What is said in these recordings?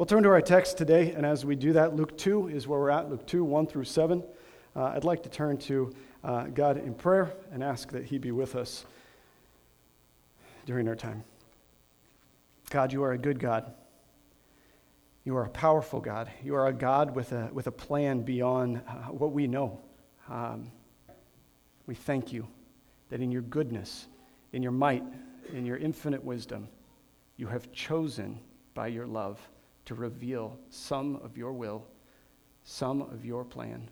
We'll turn to our text today, and as we do that, Luke 2 is where we're at, Luke 2, 1 through 7. Uh, I'd like to turn to uh, God in prayer and ask that He be with us during our time. God, you are a good God. You are a powerful God. You are a God with a, with a plan beyond uh, what we know. Um, we thank you that in your goodness, in your might, in your infinite wisdom, you have chosen by your love to reveal some of your will, some of your plan,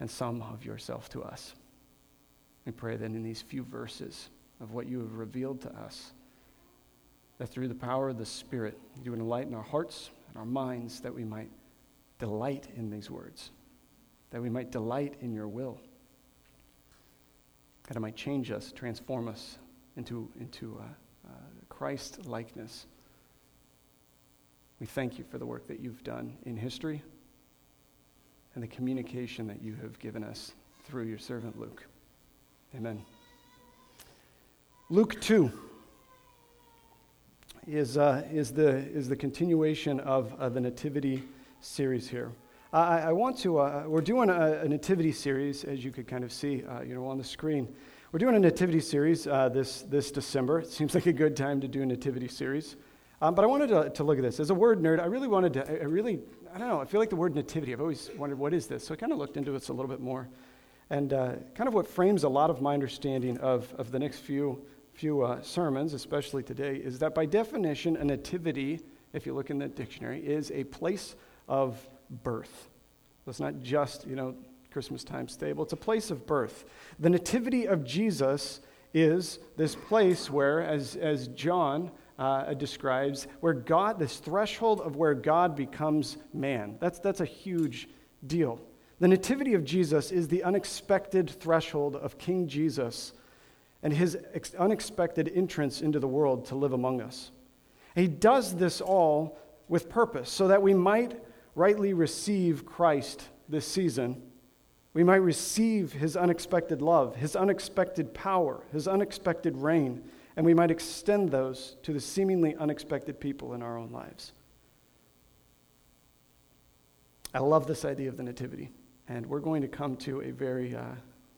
and some of yourself to us. We pray that in these few verses of what you have revealed to us, that through the power of the Spirit, you would enlighten our hearts and our minds that we might delight in these words, that we might delight in your will, that it might change us, transform us into, into uh, uh, Christ likeness we thank you for the work that you've done in history and the communication that you have given us through your servant Luke. Amen. Luke 2 is, uh, is, the, is the continuation of uh, the Nativity series here. I, I want to, uh, we're doing a, a, Nativity series, as you could kind of see uh, you know, on the screen. We're doing a Nativity series uh, this, this December. It seems like a good time to do a Nativity series. Um, but I wanted to, to, look at this. As a word nerd, I really wanted to, I really, I don't know, I feel like the word nativity, I've always wondered what is this? So I kind of looked into it a little bit more. And uh, kind of what frames a lot of my understanding of, of the next few, few uh, sermons, especially today, is that by definition, a nativity, if you look in the dictionary, is a place of birth. So it's not just, you know, Christmas time stable, it's a place of birth. The nativity of Jesus is this place where, as, as John, uh, describes where God, this threshold of where God becomes man. That's, that's a huge deal. The nativity of Jesus is the unexpected threshold of King Jesus and his ex- unexpected entrance into the world to live among us. he does this all with purpose so that we might rightly receive Christ this season. We might receive his unexpected love, his unexpected power, his unexpected reign and we might extend those to the seemingly unexpected people in our own lives. I love this idea of the Nativity, and we're going to come to a very uh,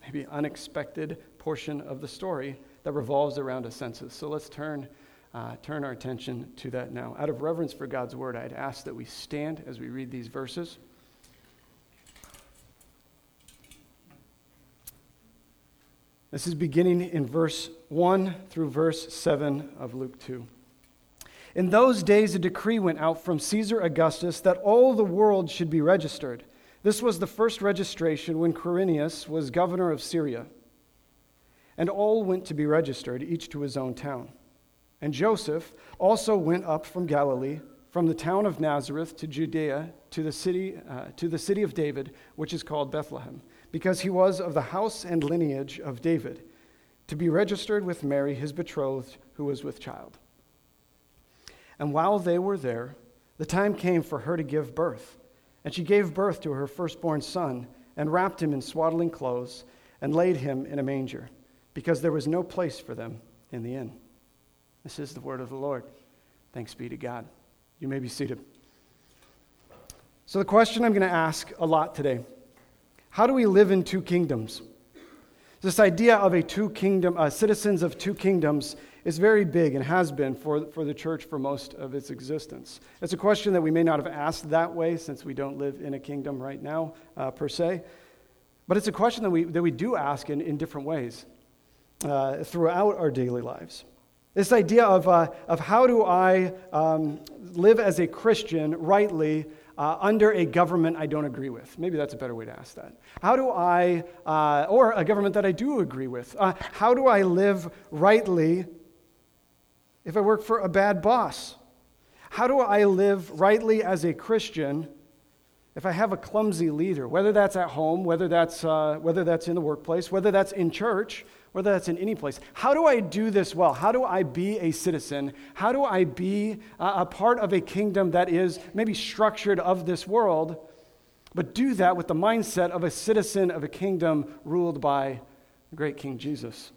maybe unexpected portion of the story that revolves around a census. So let's turn, uh, turn our attention to that now. Out of reverence for God's word, I'd ask that we stand as we read these verses. This is beginning in verse 1 through verse 7 of Luke 2. In those days, a decree went out from Caesar Augustus that all the world should be registered. This was the first registration when Quirinius was governor of Syria. And all went to be registered, each to his own town. And Joseph also went up from Galilee, from the town of Nazareth to Judea, to the city, uh, to the city of David, which is called Bethlehem because he was of the house and lineage of David, to be registered with Mary, his betrothed, who was with child. And while they were there, the time came for her to give birth. And she gave birth to her firstborn son, and wrapped him in swaddling clothes, and laid him in a manger, because there was no place for them in the inn. This is the word of the Lord. Thanks be to God. You may be seated. So, the question I'm going to ask a lot today how do we live in two kingdoms? This idea of a two kingdom, uh, citizens of two kingdoms, is very big and has been for, for the church for most of its existence. It's a question that we may not have asked that way since we don't live in a kingdom right now, uh, per se. But it's a question that we, that we do ask in, in different ways uh, throughout our daily lives. This idea of, uh, of how do I um, live as a Christian rightly uh, under a government I don't agree with? Maybe that's a better way to ask that. How do I, uh, or a government that I do agree with, uh, how do I live rightly if I work for a bad boss? How do I live rightly as a Christian if I have a clumsy leader, whether that's at home, whether that's, uh, whether that's in the workplace, whether that's in church, whether that's in any place. How do I do this well? How do I be a citizen? How do I be a part of a kingdom that is maybe structured of this world, but do that with the mindset of a citizen of a kingdom ruled by the great King Jesus?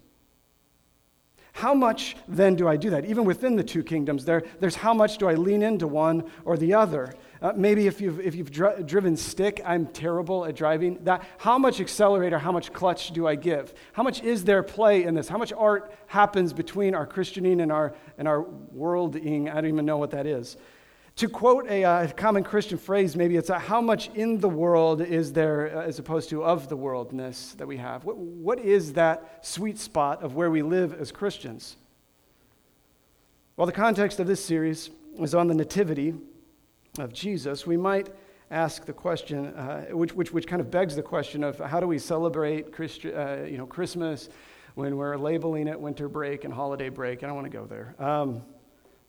How much then do I do that? Even within the two kingdoms, there, there's how much do I lean into one or the other? Uh, maybe if you've, if you've dri- driven stick, I'm terrible at driving. That, how much accelerator, how much clutch do I give? How much is there play in this? How much art happens between our Christianing and our, and our worlding? I don't even know what that is. To quote a, uh, common Christian phrase, maybe it's a, how much in the world is there uh, as opposed to of the worldness that we have? What, what is that sweet spot of where we live as Christians? Well, the context of this series is on the Nativity of Jesus. We might ask the question, uh, which, which, which kind of begs the question of how do we celebrate uh, you know, Christmas when we're labeling it winter break and holiday break? I don't want to go there. Um,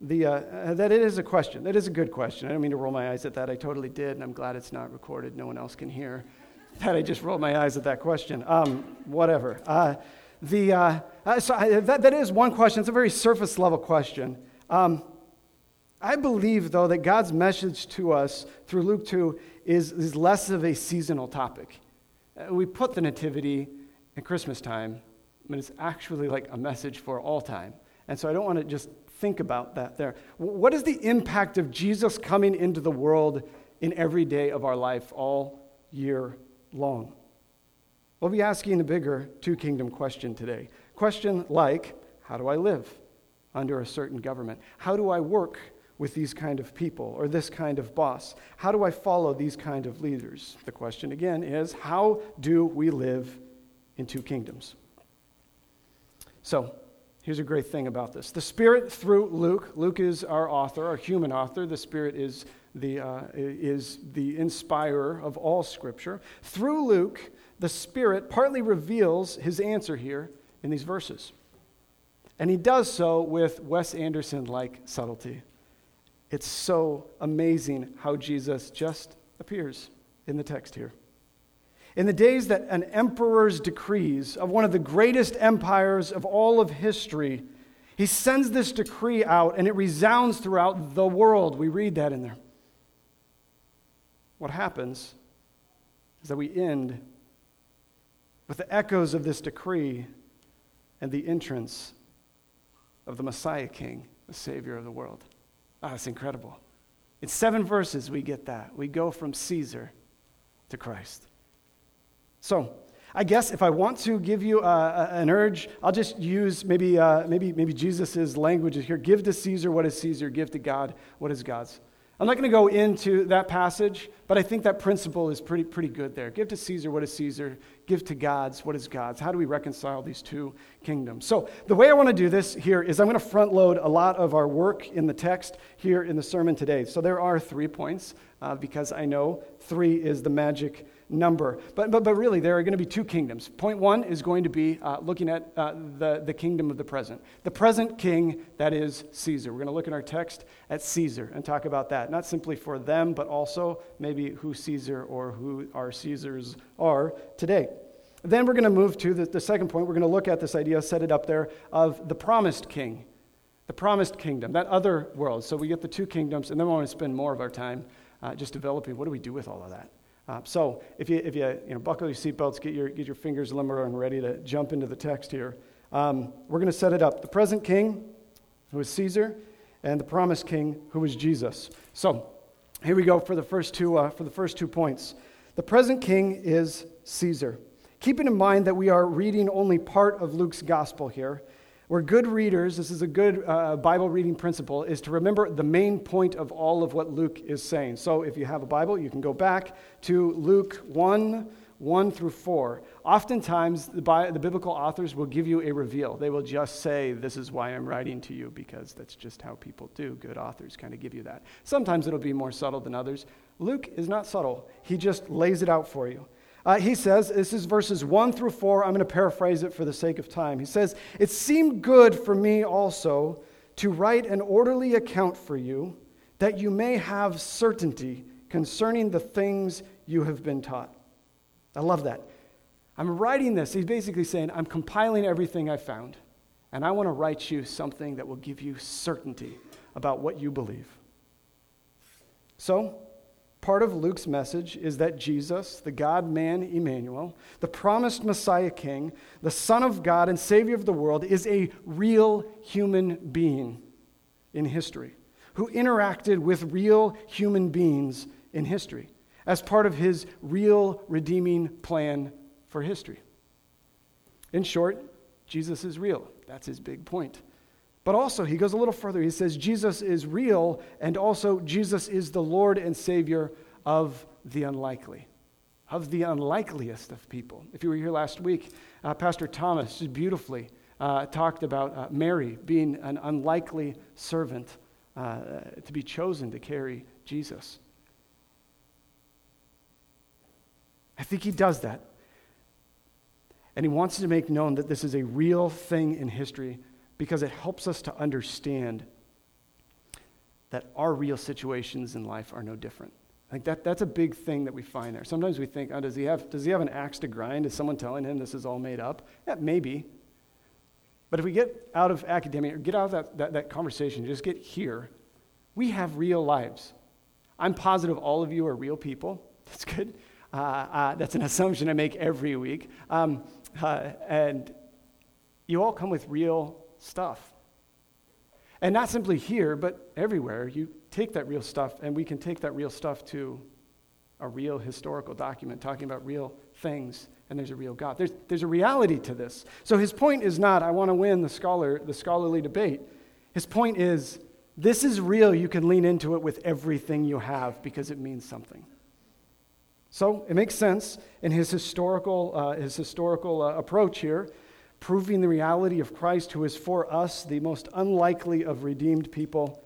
the, uh, that it is a question. That is a good question. I don't mean to roll my eyes at that. I totally did, and I'm glad it's not recorded. No one else can hear that I just rolled my eyes at that question. Um, whatever. Uh, the, uh, uh, so I, that, that is one question. It's a very surface level question. Um, I believe, though, that God's message to us through Luke 2 is, is less of a seasonal topic. Uh, we put the Nativity at Christmas time, but it's actually like a message for all time. And so I don't want to just think about that there. What is the impact of Jesus coming into the world in every day of our life all year long? We'll be asking the bigger two kingdom question today. Question like, how do I live under a certain government? How do I work with these kind of people or this kind of boss? How do I follow these kind of leaders? The question again is, how do we live in two kingdoms? So, Here's a great thing about this the Spirit through Luke, Luke is our author, our human author. The Spirit is the, uh, is the inspirer of all Scripture. Through Luke, the Spirit partly reveals his answer here in these verses. And he does so with Wes Anderson like subtlety. It's so amazing how Jesus just appears in the text here. In the days that an emperor's decrees of one of the greatest empires of all of history, he sends this decree out and it resounds throughout the world. We read that in there. What happens is that we end with the echoes of this decree and the entrance of the Messiah King, the Savior of the world. Ah, that's incredible. In seven verses, we get that. We go from Caesar to Christ. So, I guess if I want to give you uh, an urge, I'll just use maybe, uh, maybe, maybe Jesus' language here. Give to Caesar what is Caesar, give to God what is God's. I'm not going to go into that passage, but I think that principle is pretty, pretty good there. Give to Caesar what is Caesar, give to God's what is God's. How do we reconcile these two kingdoms? So, the way I want to do this here is I'm going to front load a lot of our work in the text here in the sermon today. So, there are three points uh, because I know three is the magic number. But, but, but really, there are going to be two kingdoms. Point one is going to be uh, looking at uh, the, the kingdom of the present. The present king, that is Caesar. We're going to look in our text at Caesar and talk about that. Not simply for them, but also maybe who Caesar or who our Caesars are today. Then we're going to move to the, the second point. We're going to look at this idea, set it up there, of the promised king. The promised kingdom, that other world. So we get the two kingdoms, and then we want to spend more of our time uh, just developing what do we do with all of that? Uh, so if you, if you, you know, buckle your seatbelts, get your, get your fingers limber and ready to jump into the text here. Um, we're going to set it up. The present king, who is Caesar, and the promised king, who is Jesus. So here we go for the first two, uh, for the first two points. The present king is Caesar. Keeping in mind that we are reading only part of Luke's gospel here, we're good readers, this is a good uh, Bible reading principle, is to remember the main point of all of what Luke is saying. So if you have a Bible, you can go back to Luke 1 1 through 4. Oftentimes, the, the biblical authors will give you a reveal. They will just say, This is why I'm writing to you, because that's just how people do. Good authors kind of give you that. Sometimes it'll be more subtle than others. Luke is not subtle, he just lays it out for you. Uh, he says, this is verses 1 through 4. I'm going to paraphrase it for the sake of time. He says, It seemed good for me also to write an orderly account for you, that you may have certainty concerning the things you have been taught. I love that. I'm writing this. He's basically saying, I'm compiling everything I found, and I want to write you something that will give you certainty about what you believe. So, part of Luke's message is that Jesus, the God man Emmanuel, the promised Messiah King, the Son of God and Savior of the world, is a real human being in history who interacted with real human beings in history as part of his real redeeming plan for history. In short, Jesus is real. That's his big point. But also, he goes a little further. He says Jesus is real, and also Jesus is the Lord and Savior of the unlikely, of the unlikeliest of people. If you were here last week, uh, Pastor Thomas beautifully uh, talked about uh, Mary being an unlikely servant uh, to be chosen to carry Jesus. I think he does that. And he wants to make known that this is a real thing in history because it helps us to understand that our real situations in life are no different. I think that, that's a big thing that we find there. Sometimes we think, oh, does, he have, does he have an axe to grind? Is someone telling him this is all made up? Yeah, maybe. But if we get out of academia, or get out of that, that, that conversation, just get here, we have real lives. I'm positive all of you are real people. That's good. Uh, uh, that's an assumption I make every week. Um, uh, and you all come with real stuff. And not simply here, but everywhere. You take that real stuff, and we can take that real stuff to a real historical document talking about real things, and there's a real God. There's, there's a reality to this. So his point is not, I want to win the, scholar, the scholarly debate. His point is, this is real. You can lean into it with everything you have because it means something. So it makes sense in his historical, uh, his historical uh, approach here proving the reality of Christ, who is for us the most unlikely of redeemed people,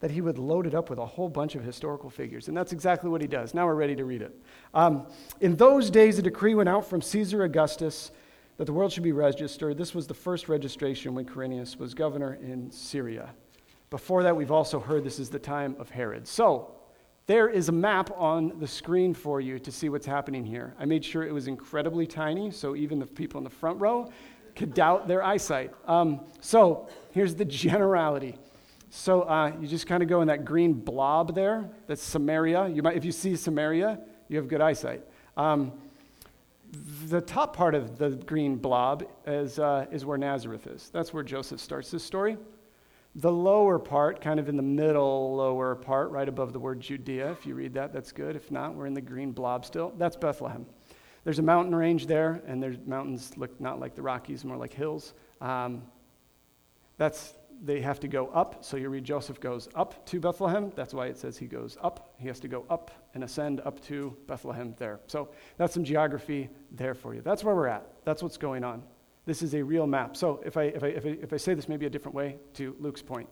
that he would load it up with a whole bunch of historical figures. And that's exactly what he does. Now we're ready to read it. Um, in those days, a decree went out from Caesar Augustus that the world should be registered. This was the first registration when Quirinius was governor in Syria. Before that, we've also heard this is the time of Herod. So, there is a map on the screen for you to see what's happening here. I made sure it was incredibly tiny so even the people in the front row could doubt their eyesight. Um, so here's the generality. So uh, you just kind of go in that green blob there. That's Samaria. You might, if you see Samaria, you have good eyesight. Um, the top part of the green blob is, uh, is where Nazareth is. That's where Joseph starts this story. The lower part, kind of in the middle lower part, right above the word Judea. If you read that, that's good. If not, we're in the green blob still. That's Bethlehem. There's a mountain range there, and there's mountains look not like the Rockies, more like hills. Um, that's they have to go up. So you read Joseph goes up to Bethlehem. That's why it says he goes up. He has to go up and ascend up to Bethlehem there. So that's some geography there for you. That's where we're at. That's what's going on. This is a real map. So if I, if I, if I, if I say this maybe a different way to Luke's point,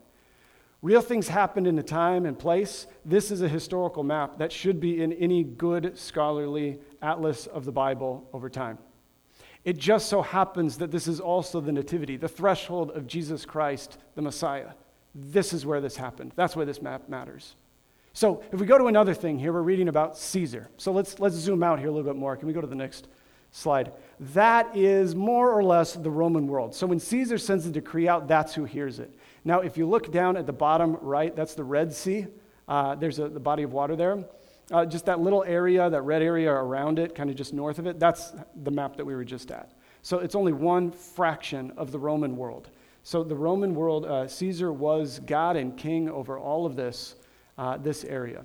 real things happened in a time and place. This is a historical map that should be in any good scholarly atlas of the Bible over time. It just so happens that this is also the nativity, the threshold of Jesus Christ, the Messiah. This is where this happened. That's why this map matters. So if we go to another thing here, we're reading about Caesar. So let's, let's zoom out here a little bit more. Can we go to the next slide? that is more or less the Roman world. So when Caesar sends a decree out, that's who hears it. Now, if you look down at the bottom right, that's the Red Sea. Uh, there's a, the body of water there. Uh, just that little area, that red area around it, kind of just north of it, that's the map that we were just at. So it's only one fraction of the Roman world. So the Roman world, uh, Caesar was God and king over all of this, uh, this area.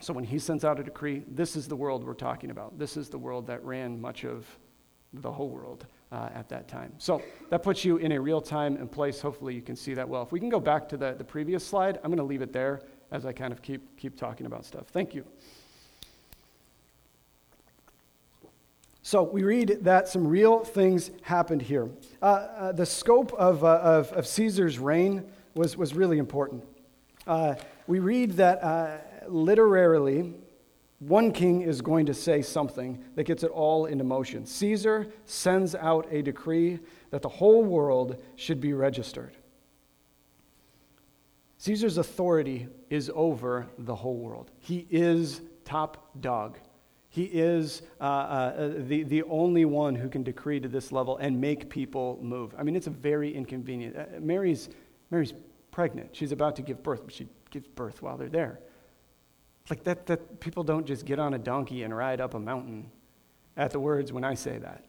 So when he sends out a decree, this is the world we're talking about. This is the world that ran much of the whole world uh, at that time. So that puts you in a real time and place. Hopefully, you can see that well. If we can go back to the, the previous slide, I'm going to leave it there as I kind of keep, keep talking about stuff. Thank you. So we read that some real things happened here. Uh, uh, the scope of, uh, of, of, Caesar's reign was, was really important. Uh, we read that uh, literarily, one king is going to say something that gets it all into motion. Caesar sends out a decree that the whole world should be registered. Caesar's authority is over the whole world. He is top dog. He is uh, uh, the, the only one who can decree to this level and make people move. I mean, it's a very inconvenient. Uh, Mary's, Mary's pregnant. She's about to give birth, but she gives birth while they're there. Like that, that people don't just get on a donkey and ride up a mountain at the words when I say that.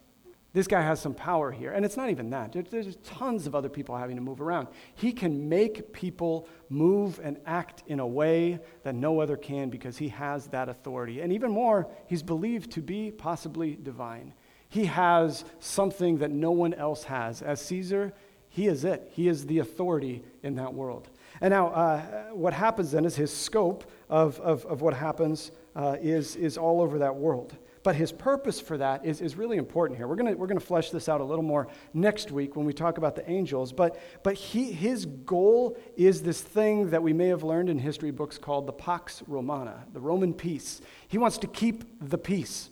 This guy has some power here. And it's not even that. There's tons of other people having to move around. He can make people move and act in a way that no other can because he has that authority. And even more, he's believed to be possibly divine. He has something that no one else has. As Caesar, he is it. He is the authority in that world. And now, uh, what happens then is his scope of, of, of what happens uh, is, is all over that world. But his purpose for that is, is really important here. We're going we're gonna flesh this out a little more next week when we talk about the angels. But, but he, his goal is this thing that we may have learned in history books called the Pax Romana, the Roman peace. He wants to keep the peace.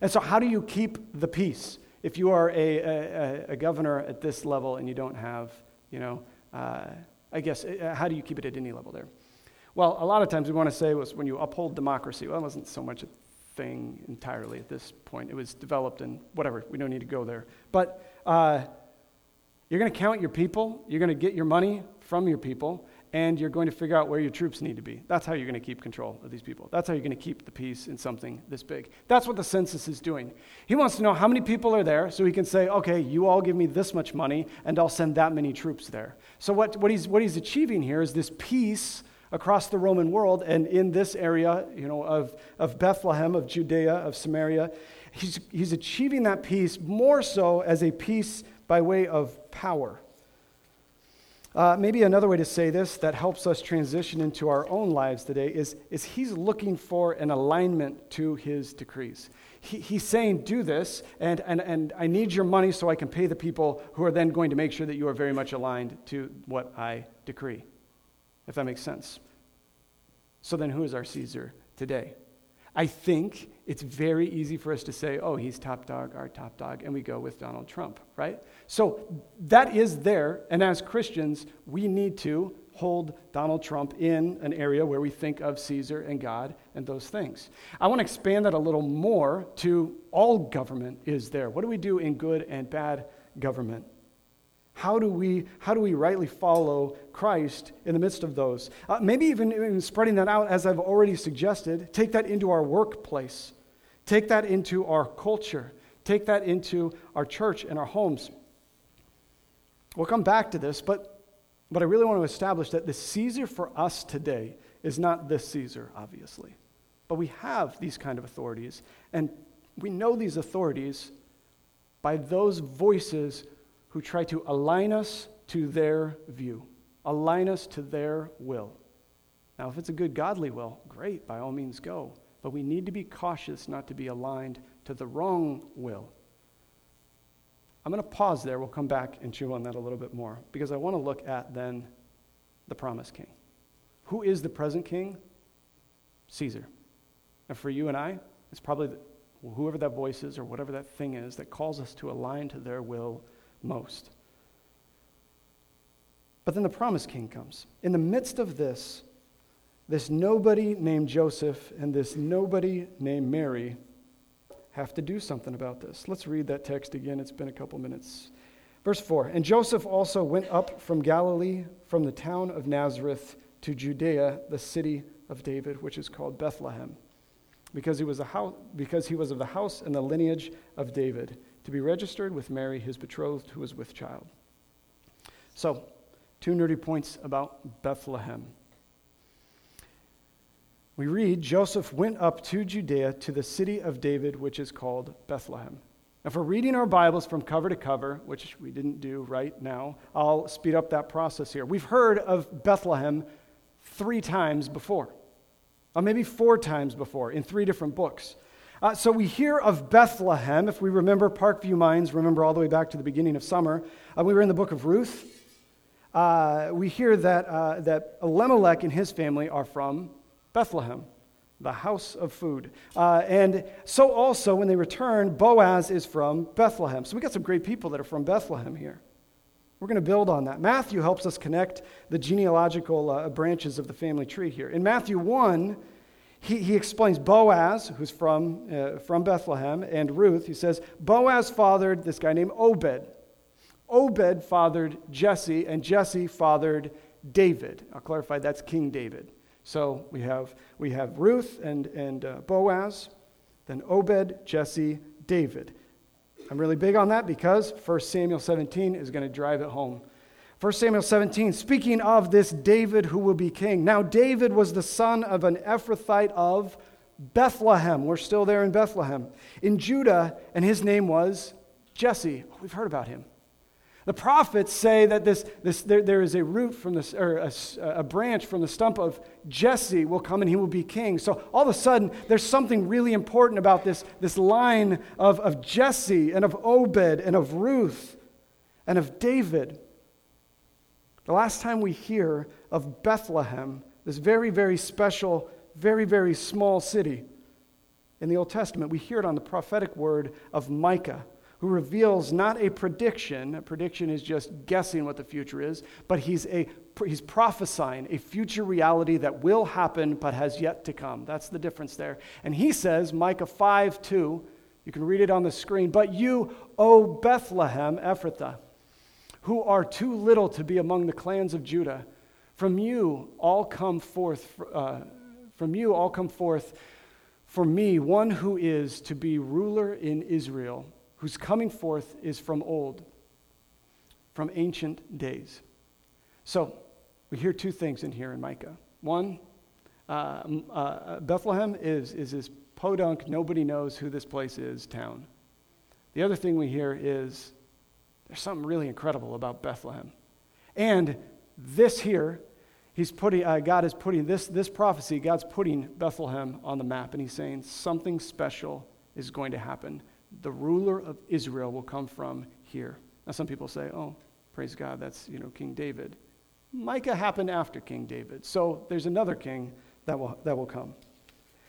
And so, how do you keep the peace? If you are a, a, a governor at this level and you don't have, you know, uh, I guess, uh, how do you keep it at any level there? Well, a lot of times we want to say was when you uphold democracy. Well, it wasn't so much a thing entirely at this point. It was developed and whatever. We don't need to go there. But uh, you're going to count your people. You're going to get your money from your people and you're going to figure out where your troops need to be. That's how you're going to keep control of these people. That's how you're going to keep the peace in something this big. That's what the census is doing. He wants to know how many people are there so he can say, okay, you all give me this much money, and I'll send that many troops there. So, what, what, he's, what he's achieving here is this peace across the Roman world and in this area, you know, of, of Bethlehem, of Judea, of Samaria. He's, he's achieving that peace more so as a peace by way of power. Uh, maybe another way to say this that helps us transition into our own lives today is, is he's looking for an alignment to his decrees. He, he's saying, Do this, and, and, and I need your money so I can pay the people who are then going to make sure that you are very much aligned to what I decree, if that makes sense. So then, who is our Caesar today? I think it's very easy for us to say, oh, he's top dog, our top dog, and we go with Donald Trump, right? So that is there, and as Christians, we need to hold Donald Trump in an area where we think of Caesar and God and those things. I want to expand that a little more to all government is there. What do we do in good and bad government? How do we, how do we rightly follow Christ in the midst of those? Uh, maybe even, even spreading that out, as I've already suggested, take that into our workplace, take that into our culture, take that into our church and our homes. We'll come back to this, but, but I really want to establish that the Caesar for us today is not this Caesar, obviously. But we have these kind of authorities, and we know these authorities by those voices who try to align us to their view, align us to their will. Now, if it's a good godly will, great, by all means go. But we need to be cautious not to be aligned to the wrong will. I'm going to pause there. We'll come back and chew on that a little bit more because I want to look at then the promised king. Who is the present king? Caesar. And for you and I, it's probably the, whoever that voice is or whatever that thing is that calls us to align to their will most. But then the promised king comes. In the midst of this, this nobody named Joseph and this nobody named Mary have to do something about this. Let's read that text again. It's been a couple minutes. Verse 4 And Joseph also went up from Galilee, from the town of Nazareth to Judea, the city of David, which is called Bethlehem, because he was, a house, because he was of the house and the lineage of David to be registered with Mary, his betrothed, who was with child. So, two nerdy points about Bethlehem. We read Joseph went up to Judea to the city of David, which is called Bethlehem. If we're reading our Bibles from cover to cover, which we didn't do right now, I'll speed up that process here. We've heard of Bethlehem three times before, or maybe four times before in three different books. Uh, so we hear of Bethlehem. If we remember Parkview Minds, remember all the way back to the beginning of summer. Uh, we were in the book of Ruth. Uh, we hear that, uh, that Elimelech and his family are from Bethlehem, the house of food. Uh, and so also, when they return, Boaz is from Bethlehem. So we got some great people that are from Bethlehem here. We're going to build on that. Matthew helps us connect the genealogical uh, branches of the family tree here. In Matthew 1, he, he explains Boaz, who's from, uh, from Bethlehem, and Ruth. He says, Boaz fathered this guy named Obed. Obed fathered Jesse, and Jesse fathered David. I'll clarify that's King David. So we have, we have Ruth and, and uh, Boaz, then Obed, Jesse, David. I'm really big on that because 1 Samuel 17 is going to drive it home. 1 Samuel 17, speaking of this David who will be king. Now, David was the son of an Ephrathite of Bethlehem. We're still there in Bethlehem. In Judah, and his name was Jesse. We've heard about him. The prophets say that this, this, there, there is a root from this, or a, a branch from the stump of Jesse will come and he will be king. So all of a sudden, there's something really important about this, this line of, of Jesse and of Obed and of Ruth and of David. The last time we hear of Bethlehem, this very, very special, very, very small city in the Old Testament, we hear it on the prophetic word of Micah who reveals not a prediction, a prediction is just guessing what the future is, but he's, a, he's prophesying a future reality that will happen but has yet to come. That's the difference there. And he says, Micah 5 2, you can read it on the screen, but you, O Bethlehem, Ephrathah, who are too little to be among the clans of Judah, from you all come forth, uh, from you all come forth for me one who is to be ruler in Israel whose coming forth is from old, from ancient days. So, we hear two things in here in Micah. One, uh, uh, Bethlehem is, is this podunk, nobody knows who this place is town. The other thing we hear is there's something really incredible about Bethlehem. And this here, he's putting, uh, God is putting this, this prophecy, God's putting Bethlehem on the map, and he's saying something special is going to happen the ruler of Israel will come from here. Now, some people say, oh, praise God, that's, you know, King David. Micah happened after King David. So there's another king that will, that will come.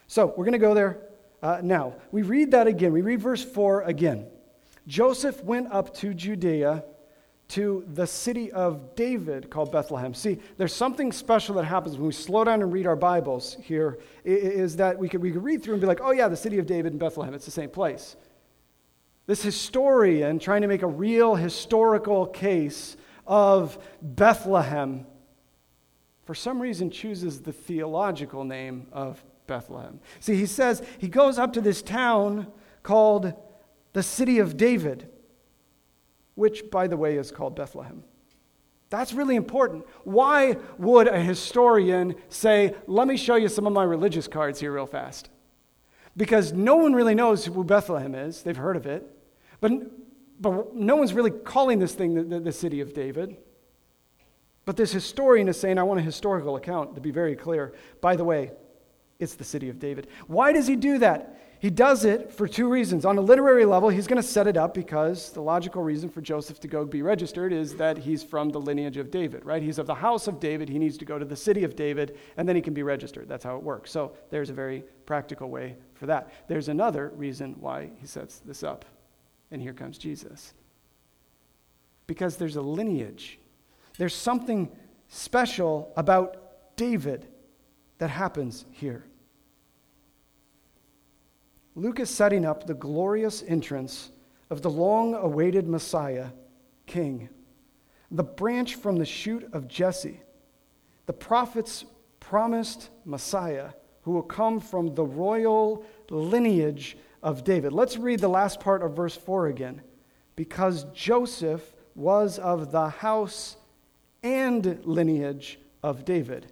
So we're going to go there uh, now. We read that again. We read verse 4 again. Joseph went up to Judea to the city of David called Bethlehem. See, there's something special that happens when we slow down and read our Bibles here, is that we could, we could read through and be like, oh, yeah, the city of David and Bethlehem, it's the same place. This historian trying to make a real historical case of Bethlehem, for some reason, chooses the theological name of Bethlehem. See, he says he goes up to this town called the city of David, which, by the way, is called Bethlehem. That's really important. Why would a historian say, Let me show you some of my religious cards here, real fast? Because no one really knows who Bethlehem is. They've heard of it. But, but no one's really calling this thing the, the, the city of David. But this historian is saying, I want a historical account, to be very clear. By the way, it's the city of David. Why does he do that? He does it for two reasons. On a literary level, he's going to set it up because the logical reason for Joseph to go be registered is that he's from the lineage of David, right? He's of the house of David. He needs to go to the city of David, and then he can be registered. That's how it works. So there's a very practical way for that. There's another reason why he sets this up. And here comes Jesus. Because there's a lineage, there's something special about David that happens here. Luke is setting up the glorious entrance of the long awaited Messiah, King, the branch from the shoot of Jesse, the prophet's promised Messiah who will come from the royal lineage of David. Let's read the last part of verse 4 again. Because Joseph was of the house and lineage of David.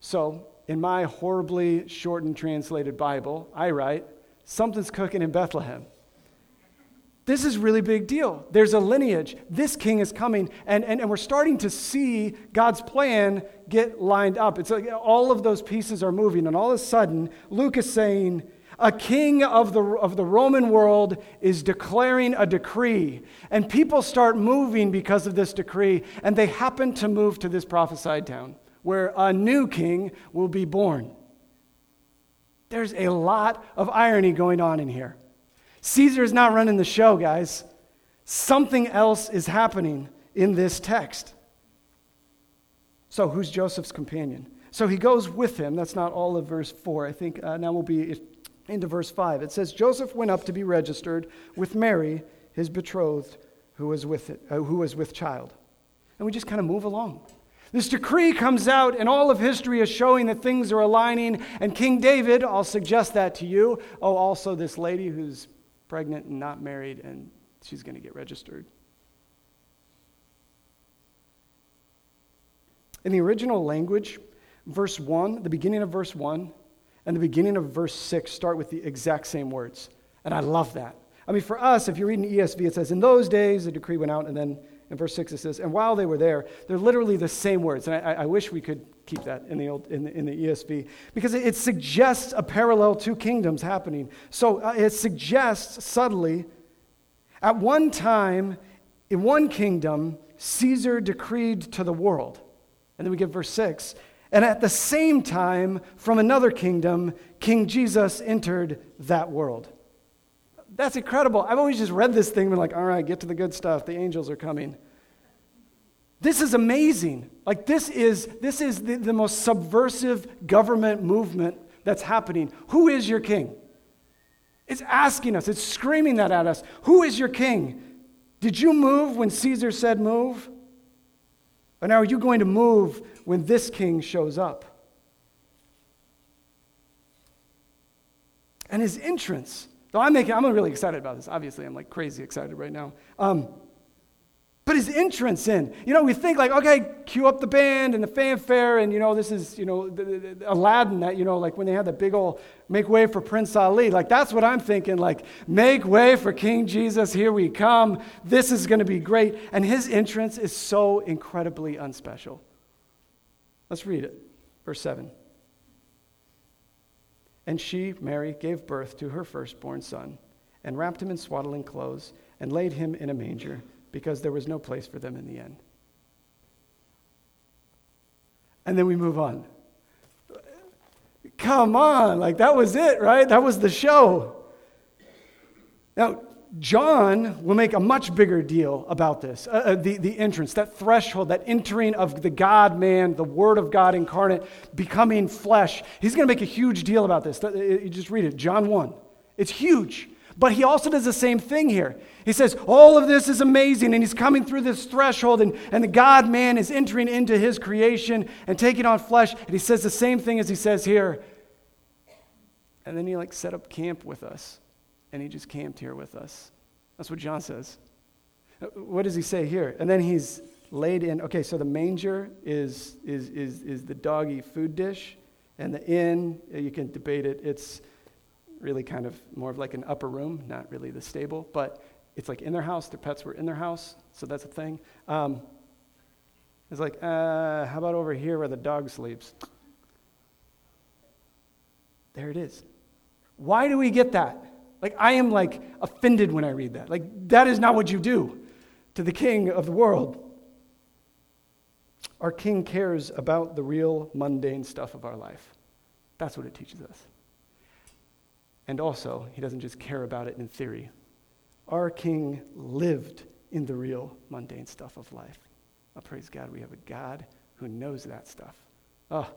So, in my horribly shortened translated Bible, I write, something's cooking in Bethlehem. This is really big deal. There's a lineage. This king is coming, and, and, and we're starting to see God's plan get lined up. It's like all of those pieces are moving, and all of a sudden, Luke is saying, a king of the, of the Roman world is declaring a decree, and people start moving because of this decree, and they happen to move to this prophesied town where a new king will be born. There's a lot of irony going on in here. Caesar is not running the show, guys. Something else is happening in this text. So, who's Joseph's companion? So he goes with him. That's not all of verse 4. I think uh, now we'll be into verse 5. It says, Joseph went up to be registered with Mary, his betrothed, who was with, it, uh, who was with child. And we just kind of move along. This decree comes out, and all of history is showing that things are aligning. And King David, I'll suggest that to you. Oh, also this lady who's pregnant and not married, and she's going to get registered. In the original language, verse 1, the beginning of verse 1, and the beginning of verse 6 start with the exact same words. And I love that. I mean, for us, if you read in ESV, it says, In those days, the decree went out, and then in verse 6 it says, And while they were there, they're literally the same words. And I, I wish we could keep that in the, old, in the, in the ESV because it, it, suggests a parallel two kingdoms happening. So uh, it suggests subtly, at one time, in one kingdom, Caesar decreed to the world. And then we get verse 6 and at the same time, from another kingdom, King Jesus entered that world. That's incredible. I've always just read this thing and been like, all right, get to the good stuff. The angels are coming. This is amazing. Like, this is, this is the, the most subversive government movement that's happening. Who is your king? It's asking us, it's screaming that at us. Who is your king? Did you move when Caesar said move? Or now are you going to move when this king shows up. And his entrance, though I'm making, I'm really excited about this. Obviously, I'm like crazy excited right now. Um, his entrance in, you know, we think like, okay, cue up the band and the fanfare, and you know, this is, you know, the, the, the Aladdin that, you know, like when they had the big old make way for Prince Ali. Like that's what I'm thinking, like, make way for King Jesus, here we come. This is going to be great. And his entrance is so incredibly unspecial. Let's read it. Verse 7. And she, Mary, gave birth to her firstborn son, and wrapped him in swaddling clothes, and laid him in a manger, because there was no place for them in the end. And then we move on. Come on, like that was it, right? That was the show. Now, John will make a much bigger deal about this uh, uh, the, the entrance, that threshold, that entering of the God man, the Word of God incarnate, becoming flesh. He's going to make a huge deal about this. Uh, just read it, John 1. It's huge. But he also does the same thing here. He says, All of this is amazing, and he's coming through this threshold, and, and the God man is entering into his creation and taking on flesh. And he says the same thing as he says here. And then he like set up camp with us and he just camped here with us. That's what John says. What does he say here? And then he's laid in. Okay, so the manger is, is, is, is the doggy food dish, and the inn, you can debate it. It's really kind of more of like an upper room, not really the stable, but it's like in their house. Their pets were in their house, so that's a thing. Um, it's like, uh, how about over here where the dog sleeps? There it is. Why do we get that? Like, I am like offended when I read that. Like, that is not what you do to the king of the world. Our king cares about the real mundane stuff of our life. That's what it teaches us. And also, he doesn't just care about it in theory. Our king lived in the real mundane stuff of life. Oh, praise God, we have a God who knows that stuff. Oh,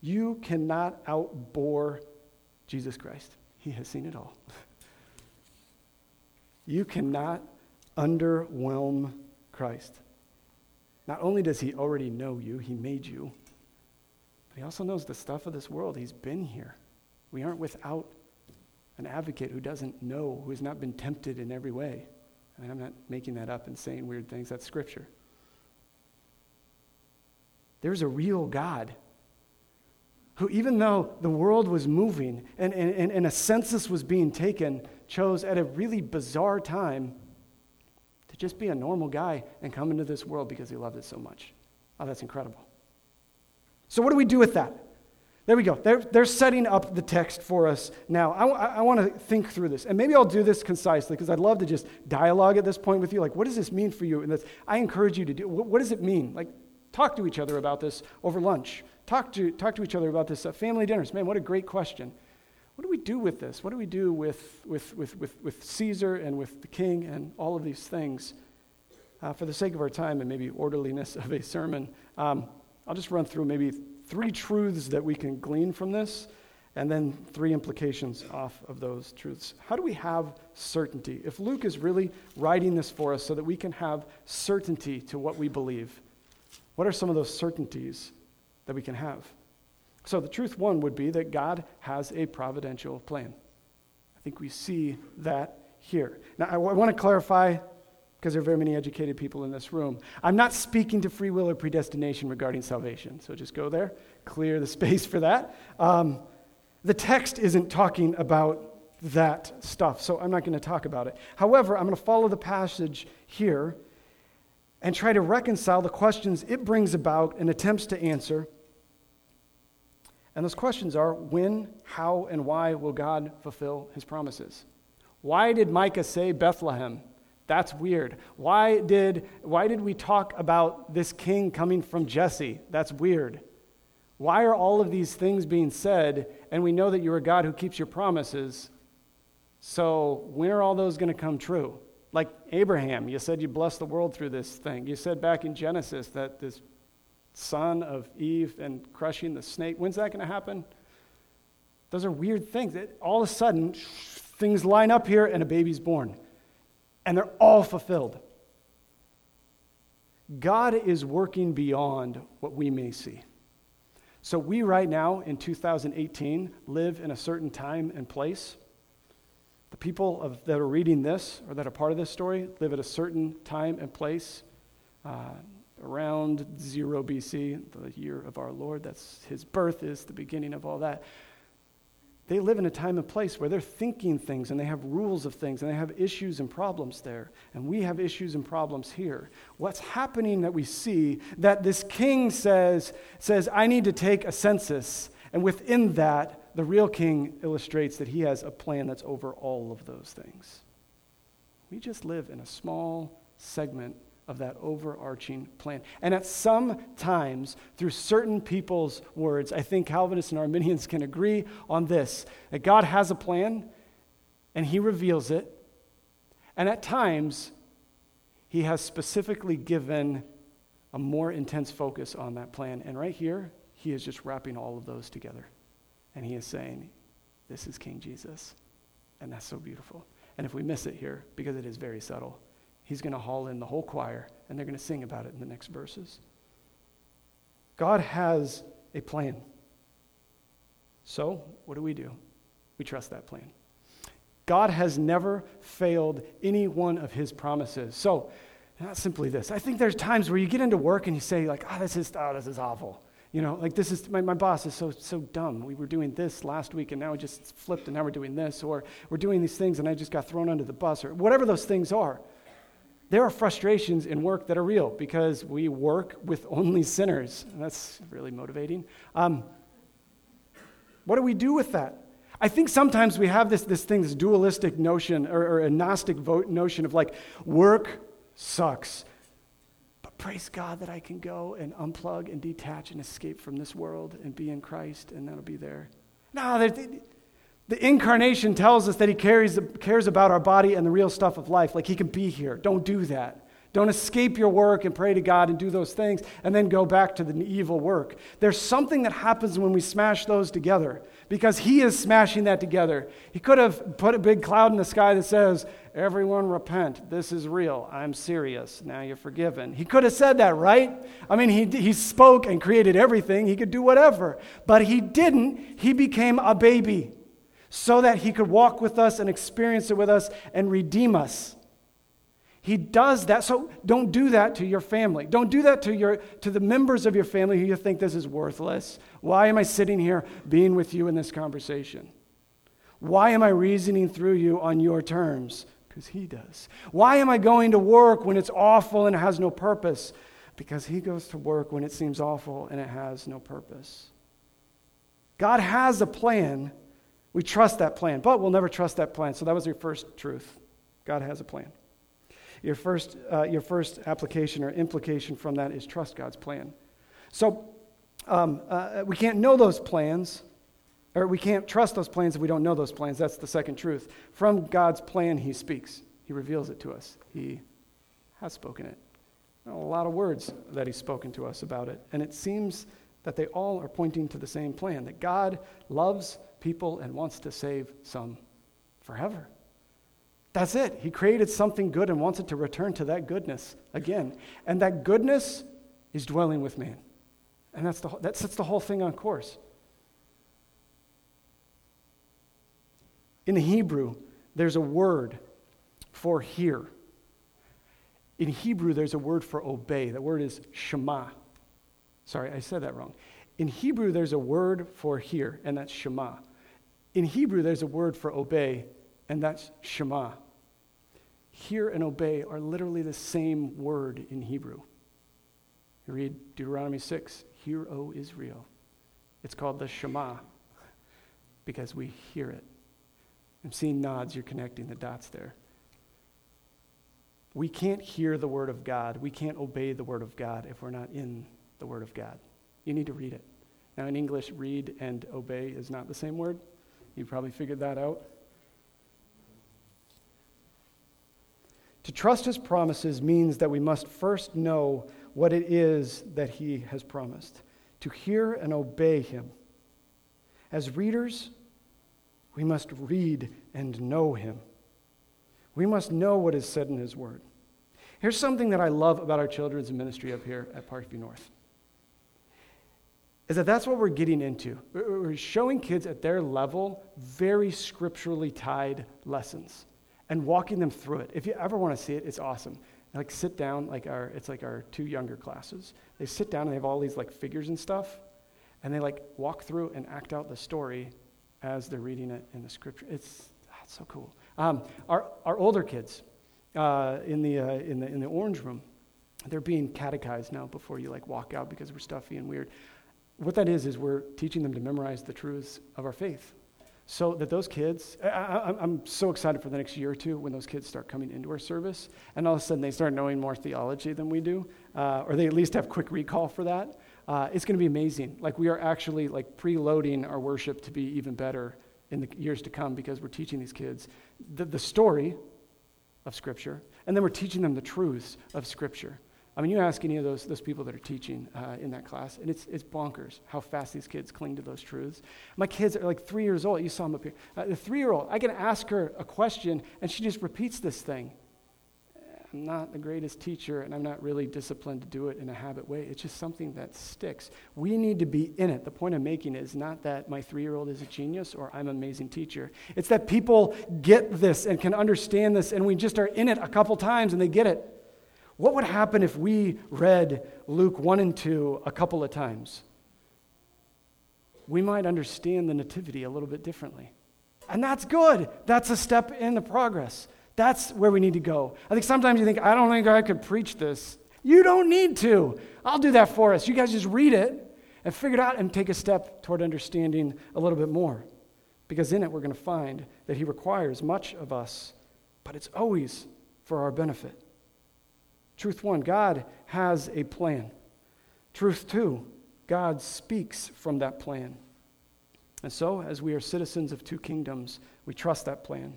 you cannot outbore Jesus Christ. He has seen it all. You cannot underwhelm Christ. Not only does he already know you, he made you, but he also knows the stuff of this world. He's been here. We aren't without an advocate who doesn't know, who has not been tempted in every way. I mean, I'm not making that up and saying weird things. That's scripture. There's a real God who, even though the world was moving and, and, and a census was being taken, chose at a really bizarre time to just be a normal guy and come into this world because he loved it so much. Oh, that's incredible. So, what do we do with that? There we go. They're, they're setting up the text for us now. I, I, I want to think through this. And maybe I'll do this concisely because I'd love to just dialogue at this point with you. Like, what does this mean for you? And this, I encourage you to do. What, what does it mean? Like, talk to each other about this over lunch. Talk to, talk to each other about this at family dinners. Man, what a great question. What do we do with this? What do we do with, with, with, with, with Caesar and with the king and all of these things? Uh, for the sake of our time and maybe orderliness of a sermon, um, I'll just run through maybe three truths that we can glean from this and then three implications off of those truths. How do we have certainty? If Luke is really writing this for us so that we can have certainty to what we believe, What are some of those certainties that we can have? So, the truth one would be that God has a providential plan. I think we see that here. Now, I, w- I want to clarify, because there are very many educated people in this room. I'm not speaking to free will or predestination regarding salvation. So, just go there, clear the space for that. Um, the text isn't talking about that stuff, so I'm not going to talk about it. However, I'm going to follow the passage here and try to reconcile the questions it brings about and attempts to answer and those questions are when, how, and why will God fulfill his promises? Why did Micah say Bethlehem? That's weird. Why did, why did we talk about this king coming from Jesse? That's weird. Why are all of these things being said? And we know that you're a God who keeps your promises. So when are all those going to come true? Like Abraham, you said you blessed the world through this thing. You said back in Genesis that this son of Eve and crushing the snake. When's that going to happen? Those are weird things. All of a sudden, things line up here and a baby's born. And they're all fulfilled. God is working beyond what we may see. So, we right now in 2018 live in a certain time and place. The people of, that are reading this or that are part of this story live at a certain time and place. Uh, around 0 BC, the year of our Lord. That's his birth is the beginning of all that. They live in a time and place where they're thinking things and they have rules of things and they have issues and problems there. And we have issues and problems here. What's happening that we see that this king says, says, I need to take a census. And within that, the real king illustrates that he has a plan that's over all of those things. We just live in a small segment of that overarching plan. And at some times, through certain people's words, I think Calvinists and Arminians can agree on this that God has a plan and He reveals it. And at times, He has specifically given a more intense focus on that plan. And right here, He is just wrapping all of those together. And He is saying, This is King Jesus. And that's so beautiful. And if we miss it here, because it is very subtle, he's going to haul in the whole choir, and they're going to sing about it in the next verses. God has a plan. So, what do we do? We trust that plan. God has never failed any one of his promises. So, not simply this. I think there's times where you get into work and you say, like, oh, this is, oh, this is awful. You know, like this is, my, my boss is so, so dumb. We were doing this last week and now we just flipped and now we're doing this. Or we're doing these things and I just got thrown under the bus. Or whatever those things are there are frustrations in work that are real because we work with only sinners. That's really motivating. Um, what do we do with that? I think sometimes we have this, this thing, this dualistic notion or, or a Gnostic vote notion of like, work sucks. But praise God that I can go and unplug and detach and escape from this world and be in Christ, and that'll be there. No, the incarnation tells us that he cares, cares about our body and the real stuff of life. Like he can be here. Don't do that. Don't escape your work and pray to God and do those things and then go back to the evil work. There's something that happens when we smash those together because He is smashing that together. He could have put a big cloud in the sky that says, Everyone repent. This is real. I'm serious. Now you're forgiven. He could have said that, right? I mean, he, he spoke and created everything. He could do whatever. But He didn't. He became a baby so that he could walk with us and experience it with us and redeem us. He does that. So don't do that to your family. Don't do that to, your, to the members of your family who you think this is worthless. Why am I sitting here being with you in this conversation? Why am I reasoning through you on your terms? Because he does. Why am I going to work when it's awful and it has no purpose? Because he goes to work when it seems awful and it has no purpose. God has a plan we trust that plan, but we'll never trust that plan. So that was your first truth. God has a plan. Your first, uh, your first application or implication from that is trust God's plan. So um, uh, we can't know those plans, or we can't trust those plans if we don't know those plans. That's the second truth. From God's plan, He speaks, He reveals it to us. He has spoken it. A lot of words that He's spoken to us about it. And it seems that they all are pointing to the same plan that God loves people and wants to save some forever. That's it. He created something good and wants it to return to that goodness again. And that goodness is dwelling with man. And that's the, that sets the whole thing on course. In the Hebrew, there's a word for hear. In Hebrew, there's a word for obey. That word is shema. Sorry, I said that wrong. In Hebrew, there's a word for hear, and that's shema. In Hebrew, there's a word for obey, and that's shema. Hear and obey are literally the same word in Hebrew. You read Deuteronomy 6 Hear, O Israel. It's called the Shema because we hear it. I'm seeing nods, you're connecting the dots there. We can't hear the Word of God, we can't obey the Word of God if we're not in the Word of God. You need to read it. Now, in English, read and obey is not the same word. You probably figured that out. To trust his promises means that we must first know what it is that he has promised, to hear and obey him. As readers, we must read and know him. We must know what is said in his word. Here's something that I love about our children's ministry up here at Parkview North. Is that that's what we're getting into. We're showing kids at their level very scripturally tied lessons and walking them through it. If you ever want to see it, it's awesome. Like sit down, like our it's like our two younger classes. They sit down and they have all these like figures and stuff, and they like walk through and act out the story as they're reading it in the scripture. It's, ah, it's so cool. Um, our our older kids uh, in the uh, in the in the orange room, they're being catechized now before you like walk out because we're stuffy and weird. What that is is we're teaching them to memorize the truths of our faith so that those kids, I, am so excited for the next year or two when those kids start coming into our service, and all of a sudden they start knowing more theology than we do, uh, or they at least have quick recall for that. Uh, it's going to be amazing. Like we are actually like preloading our worship to be even better in the years to come because we're teaching these kids the, the story of Scripture, and then we're teaching them the truths of Scripture. I mean, you ask any of those, those people that are teaching uh, in that class, and it's, it's bonkers how fast these kids cling to those truths. My kids are like three years old. You saw them up here. Uh, the three year old, I can ask her a question, and she just repeats this thing. I'm not the greatest teacher, and I'm not really disciplined to do it in a habit way. It's just something that sticks. We need to be in it. The point I'm making is not that my three year old is a genius or I'm an amazing teacher. It's that people get this and can understand this, and we just are in it a couple times and they get it. What would happen if we read Luke 1 and 2 a couple of times? We might understand the Nativity a little bit differently. And that's good. That's a step in the progress. That's where we need to go. I think sometimes you think, I don't think I could preach this. You don't need to. I'll do that for us. You guys just read it and figure it out and take a step toward understanding a little bit more. Because in it, we're going to find that He requires much of us, but it's always for our benefit. Truth one, God has a plan. Truth two, God speaks from that plan. And so, as we are citizens of two kingdoms, we trust that plan.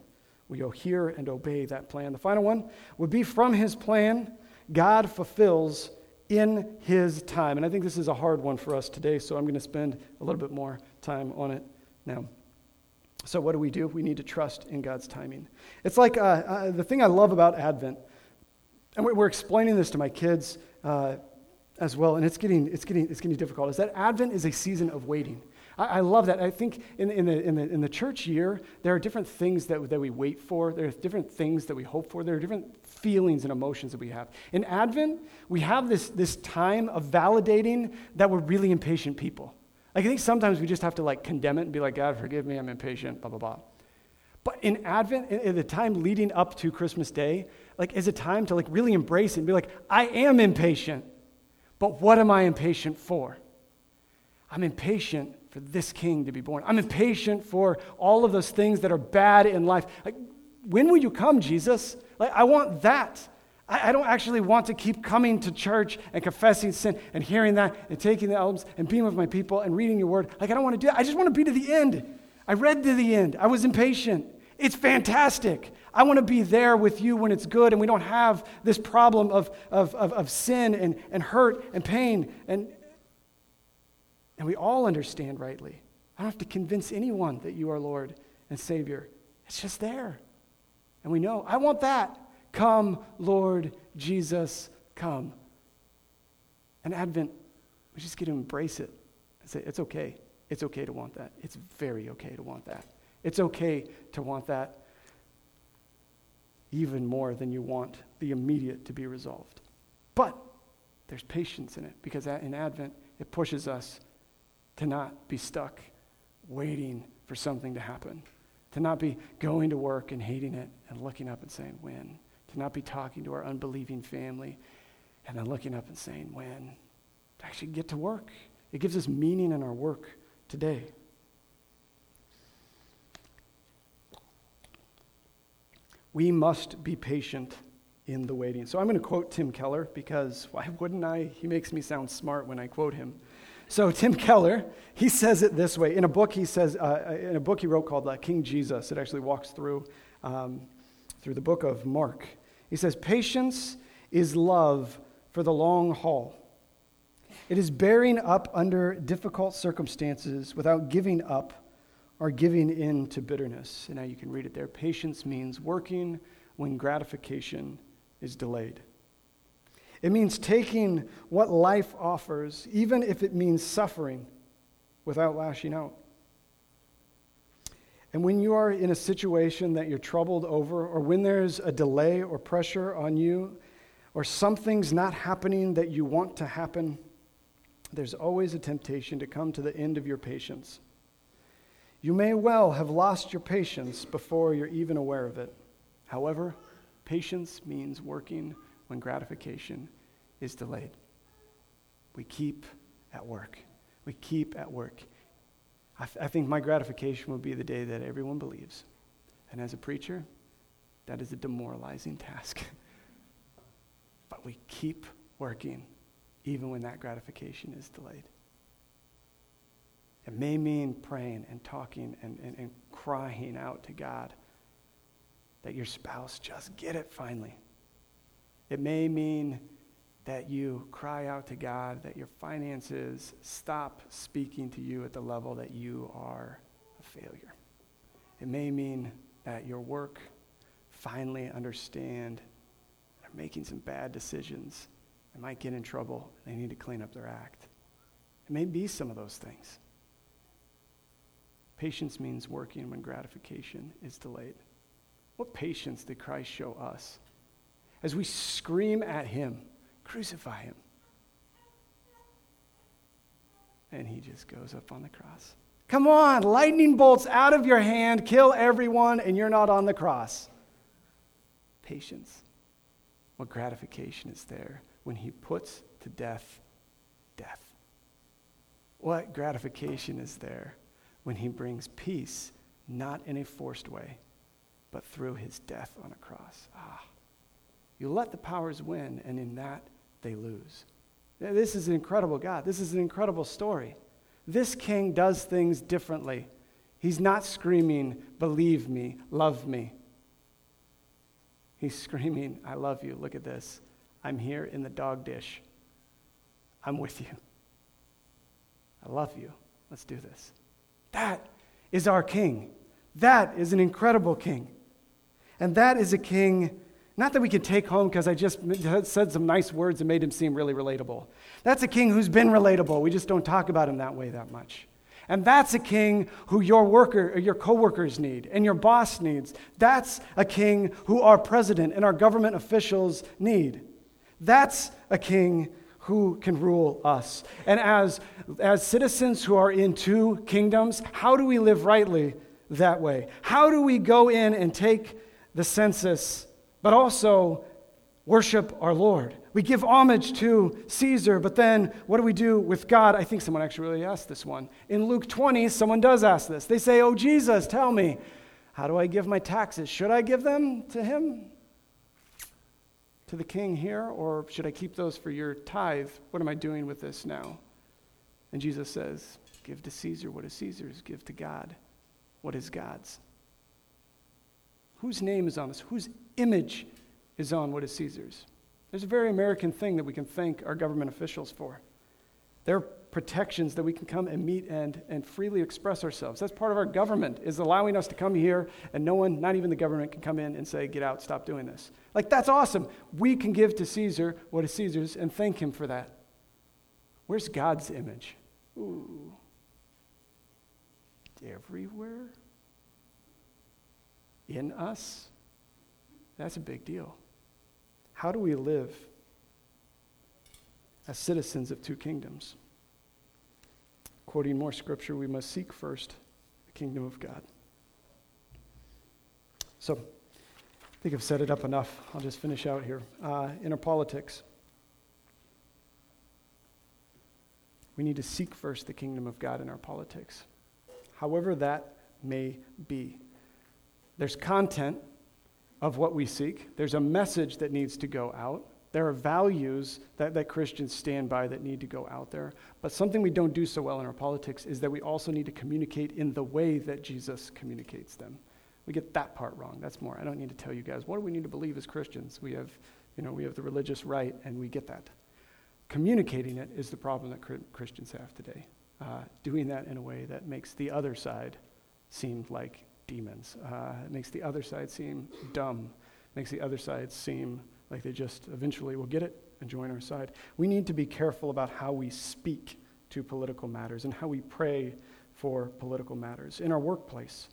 We hear and obey that plan. The final one would be from his plan, God fulfills in his time. And I think this is a hard one for us today, so I'm going to spend a little bit more time on it now. So, what do we do? We need to trust in God's timing. It's like uh, uh, the thing I love about Advent and we're explaining this to my kids uh, as well, and it's getting, it's, getting, it's getting difficult, is that Advent is a season of waiting. I, love that. I think in, in, the, in, the, in the church year, there are different things that, that we wait for, there are different things that we hope for, there are different feelings and emotions that we have. In Advent, we have this, this time of validating that we're really impatient people. Like, I think sometimes we just have to like condemn it and be like, God, forgive me, I'm impatient, blah, blah, blah. But in Advent, in, in the time leading up to Christmas Day, like is a time to like really embrace it and be like, I am impatient. But what am I impatient for? I'm impatient for this king to be born. I'm impatient for all of those things that are bad in life. Like, when will you come, Jesus? Like, I want that. I, I don't actually want to keep coming to church and confessing sin and hearing that and taking the albums and being with my people and reading your word. Like, I don't want to do that. I just want to be to the end. I read to the end. I was impatient. It's fantastic. I want to be there with you when it's good and we don't have this problem of, of, of, of sin and, and hurt and pain. And, and we all understand rightly. I don't have to convince anyone that you are Lord and Savior. It's just there. And we know, I want that. Come, Lord Jesus, come. And Advent, we just get to embrace it and say, it's okay. It's okay to want that. It's very okay to want that. It's okay to want that even more than you want the immediate to be resolved. But there's patience in it because in Advent, it pushes us to not be stuck waiting for something to happen, to not be going to work and hating it and looking up and saying, when, to not be talking to our unbelieving family and then looking up and saying, when, to actually get to work. It gives us meaning in our work today. We must be patient in the waiting. So I'm going to quote Tim Keller because why wouldn't I? He makes me sound smart when I quote him. So Tim Keller, he says it this way in a book. He says uh, in a book he wrote called uh, King Jesus. It actually walks through um, through the book of Mark. He says patience is love for the long haul. It is bearing up under difficult circumstances without giving up or giving in to bitterness. And now you can read it there. Patience means working when gratification is delayed. It means taking what life offers, even if it means suffering, without lashing out. And when you are in a situation that you're troubled over, or when there's a delay or pressure on you, or something's not happening that you want to happen, there's always a temptation to come to the end of your patience. You may well have lost your patience before you're even aware of it. However, patience means working when gratification is delayed. We keep at work. We keep at work. I, th- I think my gratification will be the day that everyone believes. And as a preacher, that is a demoralizing task. but we keep working even when that gratification is delayed. It may mean praying and talking and, and, and crying out to God that your spouse just get it finally. It may mean that you cry out to God that your finances stop speaking to you at the level that you are a failure. It may mean that your work finally understand they're making some bad decisions they might get in trouble. They need to clean up their act. It may be some of those things. Patience means working when gratification is delayed. What patience did Christ show us? As we scream at him, crucify him. And he just goes up on the cross. Come on, lightning bolts out of your hand, kill everyone, and you're not on the cross. Patience. What gratification is there when he puts to death death? What gratification is there when he brings peace, not in a forced way, but through his death on a cross? Ah, you let the powers win, and in that they lose. This is an incredible God. This is an incredible story. This king does things differently. He's not screaming, believe me, love me. He's screaming, I love you. Look at this. I'm here in the dog dish. I'm with you. I love you. Let's do this. That is our king. That is an incredible king. And that is a king, not that we can take home because I just said some nice words and made him seem really relatable. That's a king who's been relatable. We just don't talk about him that way that much. And that's a king who your worker or your coworkers need and your boss needs. That's a king who our president and our government officials need. That's a king who can rule us. And as, as citizens who are in two kingdoms, how do we live rightly that way? How do we go in and take the census, but also worship our Lord? We give homage to Caesar, but then what do we do with God? I think someone actually really asked this one. In Luke 20, someone does ask this. They say, Oh, Jesus, tell me, how do I give my taxes? Should I give them to him? To the king here, or should I keep those for your tithe? What am I doing with this now? And Jesus says, Give to Caesar what is Caesar's, give to God what is God's. Whose name is on this? Whose image is on what is Caesar's? There's a very American thing that we can thank our government officials for. They're protections that we can come and meet and, and freely express ourselves. That's part of our government, is allowing us to come here and no one, not even the government, can come in and say, get out, stop doing this. Like, that's awesome. We can give to Caesar what is Caesar's and thank him for that. Where's God's image? Ooh. Everywhere? In us? That's a big deal. How do we live as citizens of two kingdoms? Quoting more scripture, we must seek first the kingdom of God. So, I think I've set it up enough. I'll just finish out here. Uh, in our politics, we need to seek first the kingdom of God in our politics, however that may be. There's content of what we seek, there's a message that needs to go out. There are values that, that Christians stand by that need to go out there. But something we don't do so well in our politics is that we also need to communicate in the way that Jesus communicates them. We get that part wrong. That's more. I don't need to tell you guys. What do we need to believe as Christians? We have, you know, we have the religious right, and we get that. Communicating it is the problem that Christians have today. Uh, doing that in a way that makes the other side seem like demons. Uh, it makes the other side seem dumb. It Makes the other side seem like they just eventually will get it and join our side. We need to be careful about how we speak to political matters and how we pray for political matters in our workplace.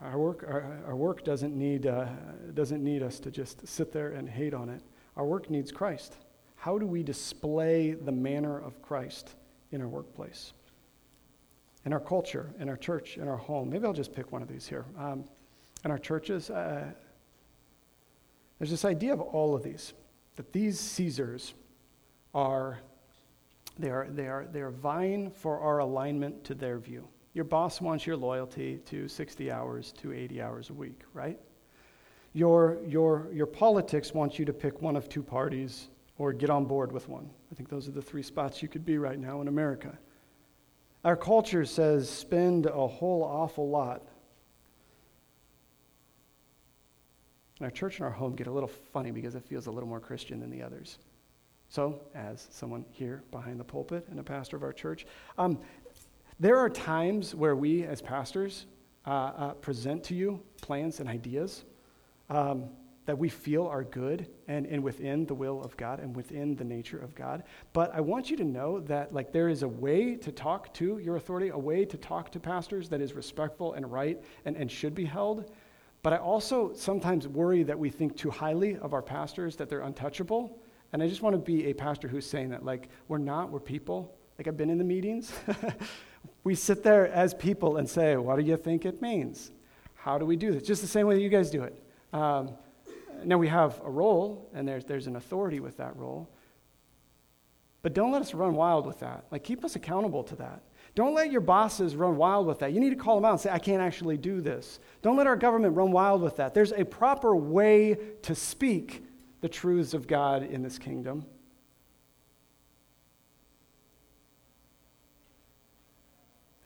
Our work, our, our work doesn't, need, uh, doesn't need us to just sit there and hate on it. Our work needs Christ. How do we display the manner of Christ in our workplace? In our culture, in our church, in our home. Maybe I'll just pick one of these here. Um, in our churches, uh, there's this idea of all of these, that these Caesars are, they are, they are, they are vying for our alignment to their view. Your boss wants your loyalty to 60 hours to 80 hours a week, right? Your, your, your politics wants you to pick one of two parties or get on board with one. I think those are the three spots you could be right now in America. Our culture says spend a whole awful lot. And our church and our home get a little funny because it feels a little more Christian than the others. So, as someone here behind the pulpit and a pastor of our church, um, there are times where we, as pastors, uh, uh, present to you plans and ideas um, that we feel are good and, and within the will of God and within the nature of God. But I want you to know that like there is a way to talk to your authority, a way to talk to pastors that is respectful and right and, and should be held. But I also sometimes worry that we think too highly of our pastors, that they're untouchable. And I just want to be a pastor who's saying that, like, we're not, we're people. Like, I've been in the meetings. we sit there as people and say, What do you think it means? How do we do this? Just the same way that you guys do it. Um, now we have a role, and there's, there's an authority with that role. But don't let us run wild with that. Like, keep us accountable to that. Don't let your bosses run wild with that. You need to call them out and say, I can't actually do this. Don't let our government run wild with that. There's a proper way to speak the truths of God in this kingdom.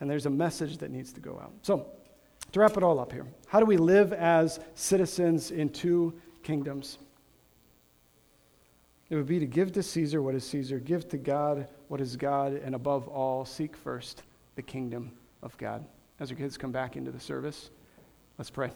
and there's a message that needs to go out. So, to wrap it all up here, how do we live as citizens in two kingdoms? It would be to give to Caesar what is Caesar, give to God what is God, and above all, seek first the kingdom of God. As our kids come back into the service, let's pray.